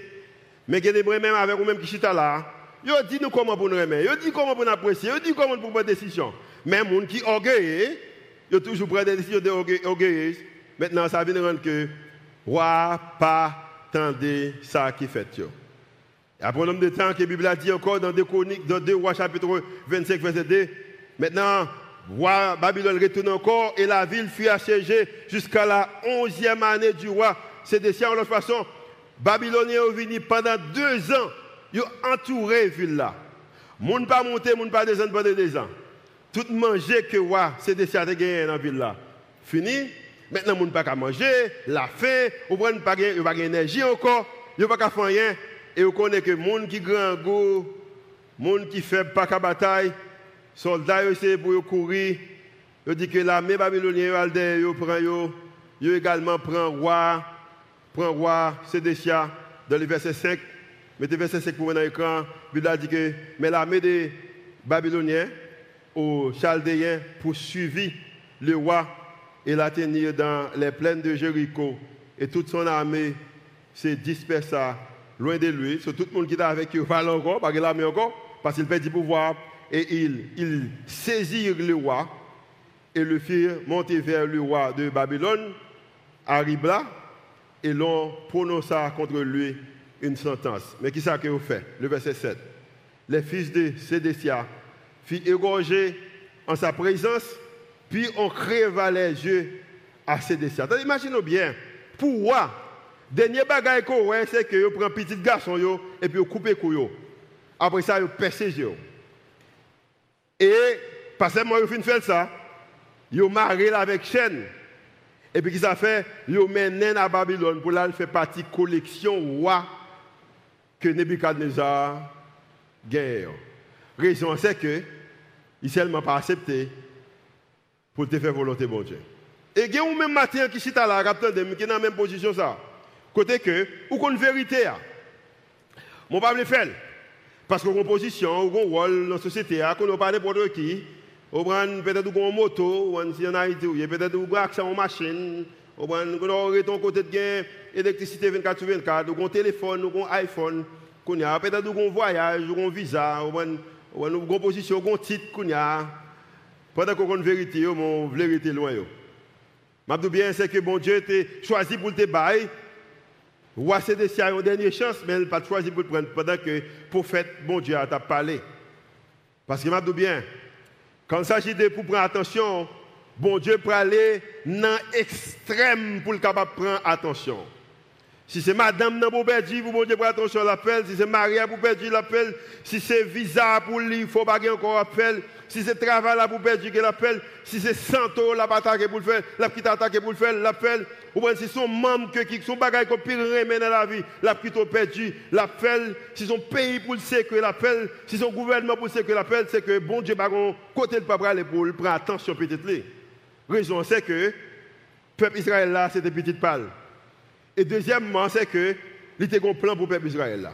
Mais il y a même avec vous même qui sont là. Yo dit nous comment pour nous remettre, yo dit comment pour nous apprécier, yo dit comment pour prendre des décisions. Mais les gens qui orgueillent, yo toujours prendre des décisions orgueilleuses. Maintenant ça vient de rendre que roi pas tendez ça qui fait. Après un nombre de temps que la Bible a dit encore dans 2 Chroniques, dans 2 Rois chapitre 25, verset 2, maintenant, Babylone retourne encore et la ville fut assiégée jusqu'à la 11e année du roi. C'est de cette façon. Babyloniens ont venu pendant deux ans, ils ont entouré la ville là. Moun pas monter, moun pas descendre pendant deux ans. Tout manger que roi, de ça gagné dans la ville là. Fini. Maintenant, moun pas qu'à manger, la faim, ou pas pas d'énergie encore, ils pas qu'à faire rien. Et vous connaissez que gens qui grand goût, gens qui fait pas de bataille, soldats essaient pour courir. Ils disent que l'armée babylonienne, prend ils également prend roi, prend roi Sédécia dans le verset 5. Mettez verset 5 pour dans l'écran. Bible dit que mais l'armée des Babyloniens aux Chaldéens poursuivit le roi et l'a tenu dans les plaines de Jéricho. Et toute son armée s'est dispersée loin de lui. C'est tout le monde qui est avec lui, parle encore, parce qu'il a encore, parce qu'il perd du pouvoir. Et il, il saisit le roi et le firent monter vers le roi de Babylone, à et l'on prononça contre lui une sentence. Mais qui ça que vous fait Le verset 7. Les fils de Sédécia furent égorgés en sa présence, puis on creva les yeux à Sédécia. Imaginez bien, pourquoi Dernier bagage qu'on c'est que vous prenez un petit garçon et puis vous coupez couille. Après ça, vous percez Et, parce que moi, vous finissez ça, vous marrez avec chaîne. Et puis, ça fait? Vous menez à Babylone pour là faire partie collection roi que Nebuchadnezzar gagne. Raison, c'est que il seulement pas accepté pour te faire volonté bon Dieu. Et il y a même matin qui est là, qui est dans la même position ça. Côté que, ou qu'on vérité. Mon pas le faire. Parce qu'on a une position, ou un rôle dans la société, qu'on n'a pas n'importe qui. On prend peut-être une moto, ou si en Haïti, peut-être un accès à une machine, on prend ton côté de gain, électricité 24 sur 24, ou un téléphone, ou un iPhone, qu'on a peut-être un voyage, ou un visa, ou une position, ou un titre qu'on a. Pendant qu'on a une vérité, mon vérité loin. Je dis bien, c'est que bon Dieu t'a choisi pour te bailler Roi Sédécia a une dernière chance, mais elle n'a pas choisi pour prendre pendant que le prophète, bon Dieu, a parlé. Parce que m'a dit bien, quand il s'agit de pour prendre attention, bon Dieu peut aller dans l'extrême pour le capable prendre attention. Si c'est madame pour perdre, vous bon Dieu prend attention l'appel. Si c'est Maria pour perdre l'appel. Si c'est visa pour lui, il faut pas encore appel. Si c'est travail là pour perdre l'appel. Si c'est santo la attaquer pour le faire, la petite attaquer pour le faire, l'appel. Ou bien si son membre qui sont bagages qu'on pire remet dans la vie, la plutôt perdu, l'appel, si son pays pour le sécuriser l'appel, si son gouvernement pour le sécuriser l'appel, c'est que bon Dieu, bagon, côté de papa pour le prendre attention peut-être. Raison, c'est que le peuple Israël là, c'était petite pâle. Et deuxièmement, c'est que il était un plan pour le peuple Israël là.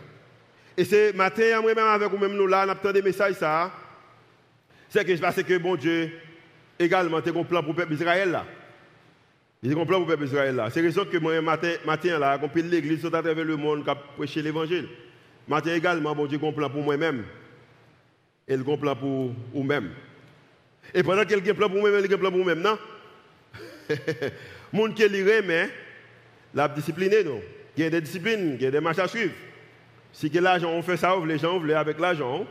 Et c'est matin, même avec vous même nous là, on a des messages. C'est que je pense que bon Dieu également a un plan pour le peuple Israël là. Il un plan pour le peuple Israël là. C'est raison que moi, matin, matin là, qu'on l'église à travers le monde qui a prêché l'évangile. Matin également, bon Dieu, un plan pour moi-même. Et un plan pour vous-même. Et pendant qu'il y a un plan pour moi-même, il y a un plan pour moi-même, non? [laughs] Monde qui lirait, mais la discipline, non. Il y a des disciplines, il y a des marches à suivre. Si l'argent, on fait ça, les gens veulent avec l'argent.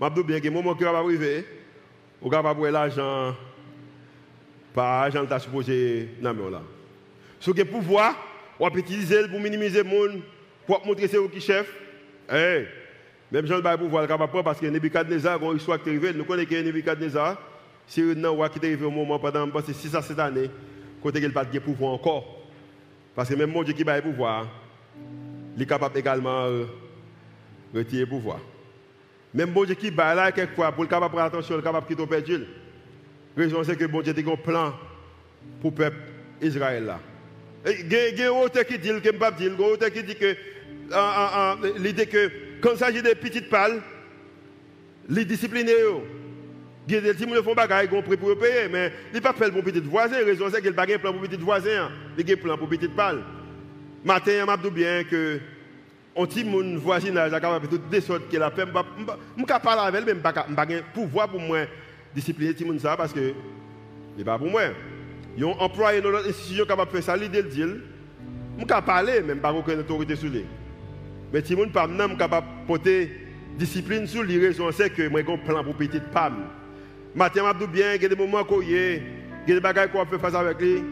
Je dis bien que moment qui va arriver, on va avoir l'argent, pas l'argent que supposé dans là. Ce que pouvoir, on peut utiliser pour minimiser le monde, pour montrer c'est qui chef. Hey, même Jean le pouvoir le capable parce que Nebuchadnezzar, quand il soit arrivé, nous connaissons que Nebuchadnezzar, c'est un roi qui est arrivé au moment pendant 6 à 7 années, côté qu'il n'a pas de pouvoir encore. Parce que même mon Dieu qui a le pouvoir, il est capable également de retirer le pouvoir. Même bon Dieu qui bat là quelquefois, pour le capable prendre attention, est capable de quitter perdu. La raison c'est que bon Dieu a un plan pour le peuple Israël. Il y a un auteur qui dit, que pas dire, il y a un auteur qui dit que l'idée que quand il s'agit des petites pales, les discipliner. Il y a des gens qui font des choses, ils prêt pour payer, mais il pas fait pour petit voisin. La raison c'est qu'il n'a pas plan pour petit voisin, il a un plan pour petite pale. Matin, je me bien que on dit mon voisinage est capable de tout sortes que la paix. Je ne pas parler avec elle, mais je n'ai pas pouvoir pour moi discipliner tout le ça parce que ce n'est pas pour moi. Ils ont employé dans notre institution capable de faire ça, l'idée de dire. Je ne pas parler, même pas aucune autorité sur lui. Mais si je ne pas capable de porter discipline sur les raisons, c'est que moi j'ai un plan pour petite femme. Matin, je bien, il y a des moments où il y a des choses qu'on peut faire avec lui.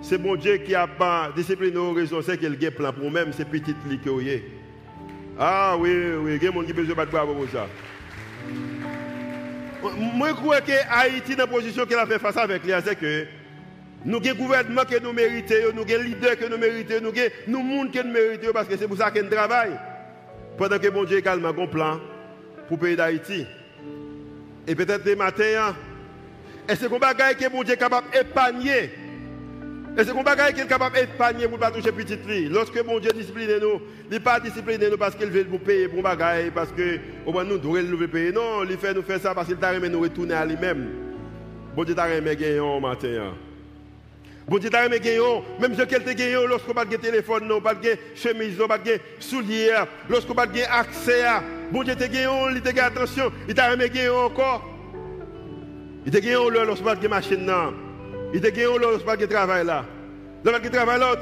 C'est bon Dieu qui a pas discipliné nos raisons, c'est qu'il a plan pour même ces petites que Ah oui, oui, il y a des gens qui besoin de bravo pour ça. Moi, je crois que Haïti, dans la position qu'elle a fait face avec lui, c'est que nous avons un gouvernement que nous méritons, nous avons un leader que nous méritons, nous avons nous monde que nous méritons, parce que c'est pour ça qu'on travaille. Pendant que bon Dieu également un plan pour le pays d'Haïti. Et peut-être des matins, et c'est un bagage que bon Dieu est capable d'épargner. Et c'est un bagage qu'il est capable d'épargner pour ne pas toucher petite fille. Lorsque bon Dieu discipline nous, il n'est pas discipliné nous parce qu'il veut nous payer pour bagage, parce que au moins nous devons nous payer. Non, il fait nous faire ça parce qu'il t'a remis nous retourner à lui-même. Bon Dieu t'a remis gagner au matin. Bon Dieu t'a remis gagner, même si quelqu'un gagné lorsqu'on pas de téléphone, non, pas de chemise, pas de souliers, lorsqu'on pas de accès à Bon Dieu t'a gagné, il t'a gagné attention, il t'a remis gagné encore. Il t'a gagné lorsqu'on pas de machine, non. Il t'a gagné lorsqu'on pas de travail là. De travail là,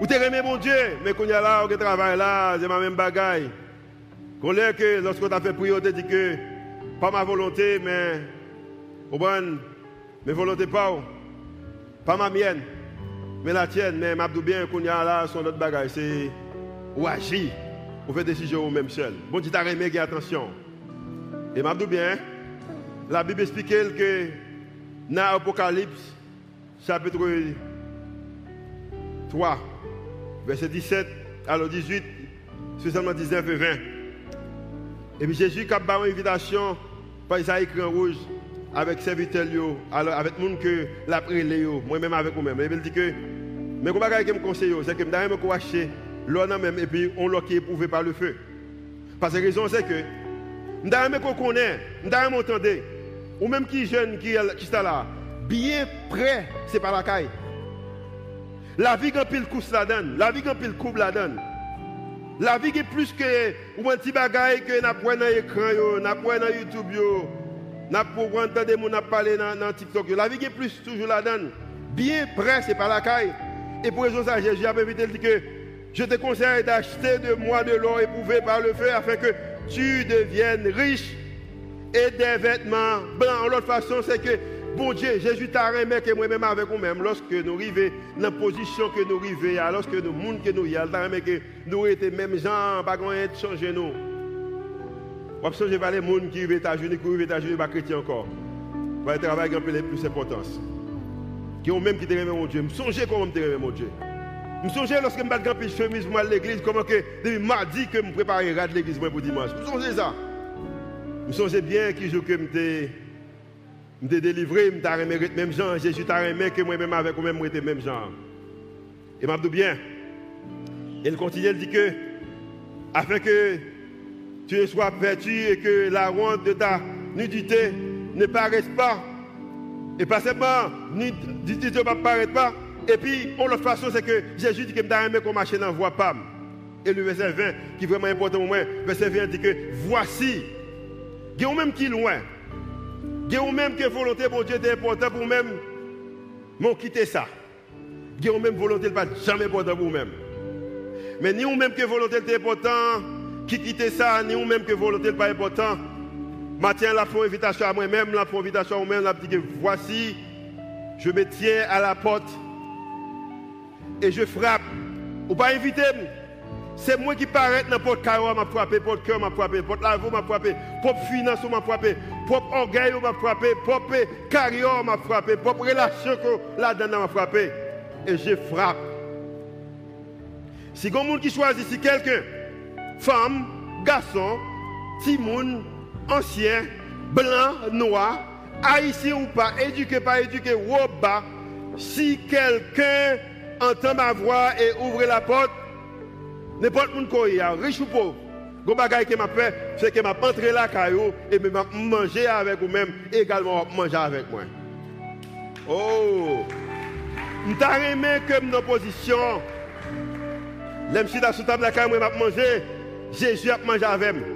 ou t'es remis mon Dieu, mais quand il y a là, on travail là, c'est ma même bagaille. Qu'on l'ait que lorsqu'on t'a fait prier, on t'a dit que pas ma volonté, mais au bon, mes volontés pas, pas ma mienne, mais la tienne, mais m'a bien qu'on y a là, son autre bagaille, c'est ou agir. Vous faites des décisions vous-même seul. Bon Dieu t'a remis, attention. Et m'a bien, la Bible explique que dans l'Apocalypse, chapitre 3, verset 17, alors 18, spécialement 19 et 20. Et puis Jésus a une invitation par Isaïe en rouge avec serviteurs, alors avec monde que l'a moi-même avec vous-même. Et il dit que, mais comment je me conseille, c'est que je vais acheter l'eau même et puis on l'a qui est éprouvé par le feu. Parce que la raison c'est que, je vais qu'on connaît, je vais m'entendre, ou même qui jeune qui, qui est là, bien prêt, c'est pas la caille. La vie est pile couche la donne. La vie est pile coupe la donne. La vie est plus que ou un petit bagage que n'a pas dans l'écran yo, n'a pas dans YouTube yo, n'a pas entendre gens parler dans, TikTok La vie est plus toujours la donne. Bien prêt, c'est pas la caille. Et pour raison ça, Jésus a invité dit que je te conseille d'acheter de moi de l'or éprouvé par le feu afin que tu deviennes riche et des vêtements blancs. L'autre façon, c'est que Bon Dieu, Jésus t'a remis que moi-même avec nous-mêmes, lorsque nous arrivons dans la position que nous arrivons, lorsque nous monde que nous y t'a remis que nous étions même gens, pas rien de changer nous. On changer les gens qui vivent aux États-Unis, qui vivent aux États-Unis, pas chrétiens encore. Va travailler un peu plus d'importance. Qui ont même qui te remis mon Dieu. Je songe comment te remis mon Dieu. Je songe lorsque je me de chemise pour à l'église, comment que depuis mardi que je me prépare à l'église pour dimanche. Je songe ça. Je songe bien qui je que t'ai délivré, je t'ai remis même gens. Jésus t'a remis que moi-même avec moi-même, moi, même gens. Et m'a dit bien. Il continue, il dit que, afin que tu ne sois vêtu et que la honte de ta nudité ne paraisse pas. Et pas seulement, nudité ne paraît pas. Et puis, on l'autre façon, c'est que Jésus dit que je remis qu'on marche dans la voie pas. Et le verset 20, qui est vraiment important pour moi, verset 20 dit que voici, il y a même qui loin. Y a même que volonté, bon Dieu, est important pour même, m'ont quitté ça. Y a même volonté, pas jamais important pour même. Mais ni ou même que volonté est important, qui quitte ça, ni ou même que volonté n'est pas important. Matin, la font invitation à moi-même, la font invitation à moi-même, la que voici, je me tiens à la porte et je frappe. Ou pas inviter c'est moi qui paraît n'importe carreau m'a frappé, porte cœur m'a frappé, porte lavo m'a frappé, propre finance m'a frappé, propre orgueil m'a frappé, propre carrière m'a frappé, propre relation là-dedans m'a frappé. Et je frappe. Si quelqu'un qui choisit, si quelqu'un, femme, garçon, timoun, ancien, blanc, noir, haïtien ou pas, éduqué, pas éduqué, ou bas, si quelqu'un entend ma voix et ouvre la porte, n'importe qui est riche ou pauvre, Gon bagay que m'a fait, c'est que m'a entré là caillou et me manger avec vous même également manger avec moi. Oh, m'ta aimé que nos position L'aime si sous table la caillou m'a manger, Jésus a mangé avec moi.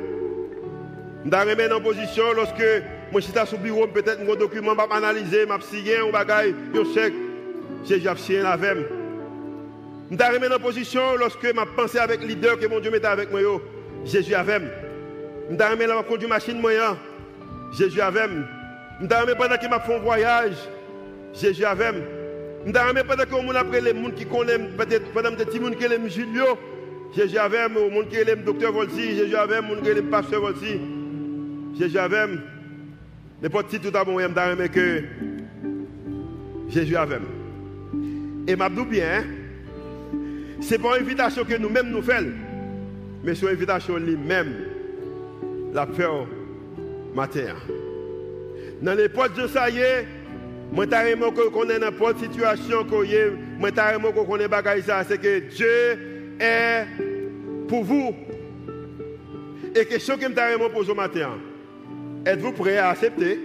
M'ta aimé dans position lorsque moi suis sur bureau peut-être mon document m'a analyser, m'a signé un bagay, yo chèque. Jésus a signé avec moi. M'ta aimé dans position lorsque m'a pensé avec leader que mon Dieu mettait avec moi. Jésus avait. Je suis la conduire machine moyen. Jésus avait. Je suis pendant qu'il m'a fait un voyage. Jésus avait. Je suis pendant que mon après les gens qui connaissent peut-être pendant des petits gens qui aiment Julio. Jésus avait. Les gens qui aiment docteur Volsi. Jésus avait. Les gens qui aiment pasteur Volsi. Jésus avait. N'importe qui tout à bon, je que Jésus avait. Et m'a bien, ce n'est pas une invitation que nous-mêmes nous faisons mais son invitation lui-même, la faire matin. Dans l'époque de ça y est, moi carrément que connais n'importe situation que est, moi carrément que connais bagaille ça, c'est que Dieu est pour vous. Et question que je pose au matin, êtes-vous prêt à accepter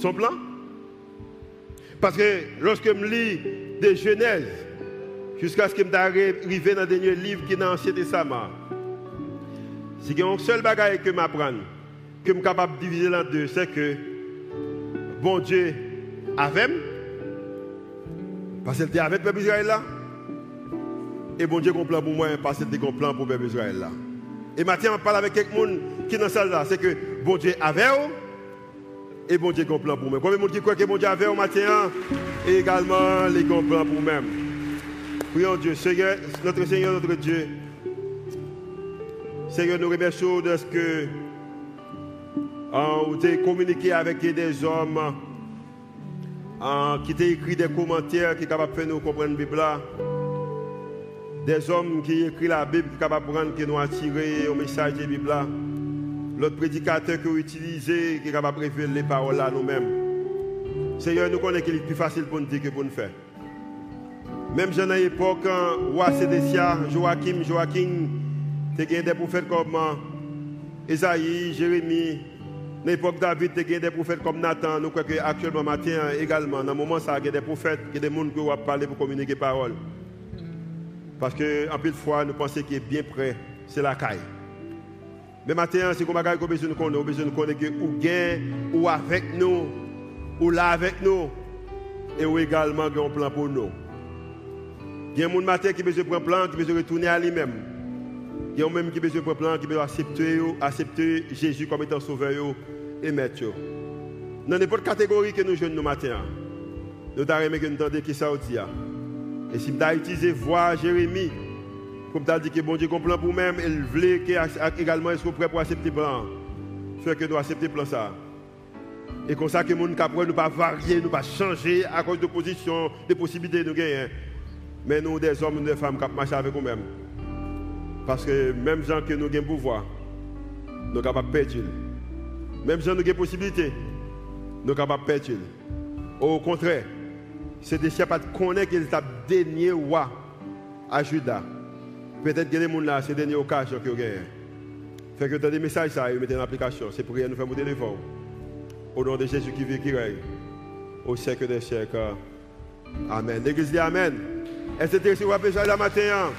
son plan? Parce que lorsque je lis des Genèse, Jusqu'à ce que je arrive dans le dernier livre qui est dans l'Ancien Testament. Si il y a seul bagage que m'apprends, que je suis capable de diviser en deux, c'est que bon Dieu avait, parce qu'il était avec le Israël là, et bon Dieu plan pour moi, parce qu'il un plan pour le peuple Israël là. Et maintenant, je parle avec quelqu'un qui est dans salle là, c'est que bon Dieu avait, et bon Dieu plan pour moi. Combien de monde qui croit que bon Dieu avait matin, et également les plans pour moi. Prions Dieu, Seigneur, notre Seigneur, notre Dieu. Seigneur, nous remercions de ce que vous avez communiqué avec des hommes qui ont écrit des commentaires qui sont capables de nous comprendre la Bible. Des hommes qui écrivent la Bible qui sont capables de qui nous attiré au message de la Bible. L'autre prédicateur que vous utilisez qui est capable de révéler les paroles à nous-mêmes. Seigneur, nous connaissons qu'il est plus facile pour nous dire que pour nous faire. Même dans l'époque, roi Sédécia, Joachim, Joachim, tu as des prophètes comme Esaïe, Jérémie. Dans l'époque David, tu as des prophètes comme Nathan. Nous croyons qu'actuellement, matin également, dans le moment, ça, il y a des prophètes, il y a des gens qui vont parler pour communiquer parole. Parce qu'en plus de fois, nous pensons qu'il est bien prêt, c'est la caille. Mais maintenant, c'est qu'on a besoin de connaître, besoin de connaître que ou gain, ou avec nous, ou là avec nous, et ou également un plan pour nous. Il y a un monde qui a besoin de prendre plan, qui besoin de retourner à lui-même. Il y a un même qui besoin de prendre plan, qui besoin d'accepter accepter Jésus comme étant sauveur et maître. Dans n'importe catégorie que nous jeunes nous matin, nous avons que nous entendons qui ça dit. Et si nous utilisé voix Jérémie, comme tu as dit que bon Dieu comprend pour même, il voulait également être prêt pour accepter le plan. Fait que nous accepter plan ça. Et comme ça que nous ne pouvons pas varier, nous pas changer à cause de position, de possibilités de gagner. Mais nous, des hommes et des femmes qui marchent avec nous-mêmes. Parce que même gens que nous avons pouvoir, nous sommes capables de perdre. Même gens qui avons possibilité, nous sommes capables de perdre. Au contraire, c'est des chiens qui connaissent qu'il est le dernier roi à Judas. Peut-être que les gens là, c'est la dernière occasion qu'ils ont gagné. Fait que tu as des messages, ça, ils mettent en application. C'est pour nous faire monter les Au nom de Jésus qui vit, qui règne. Au siècle des siècles. Amen. L'église dit Amen. Est-ce que tu as besoin la matin?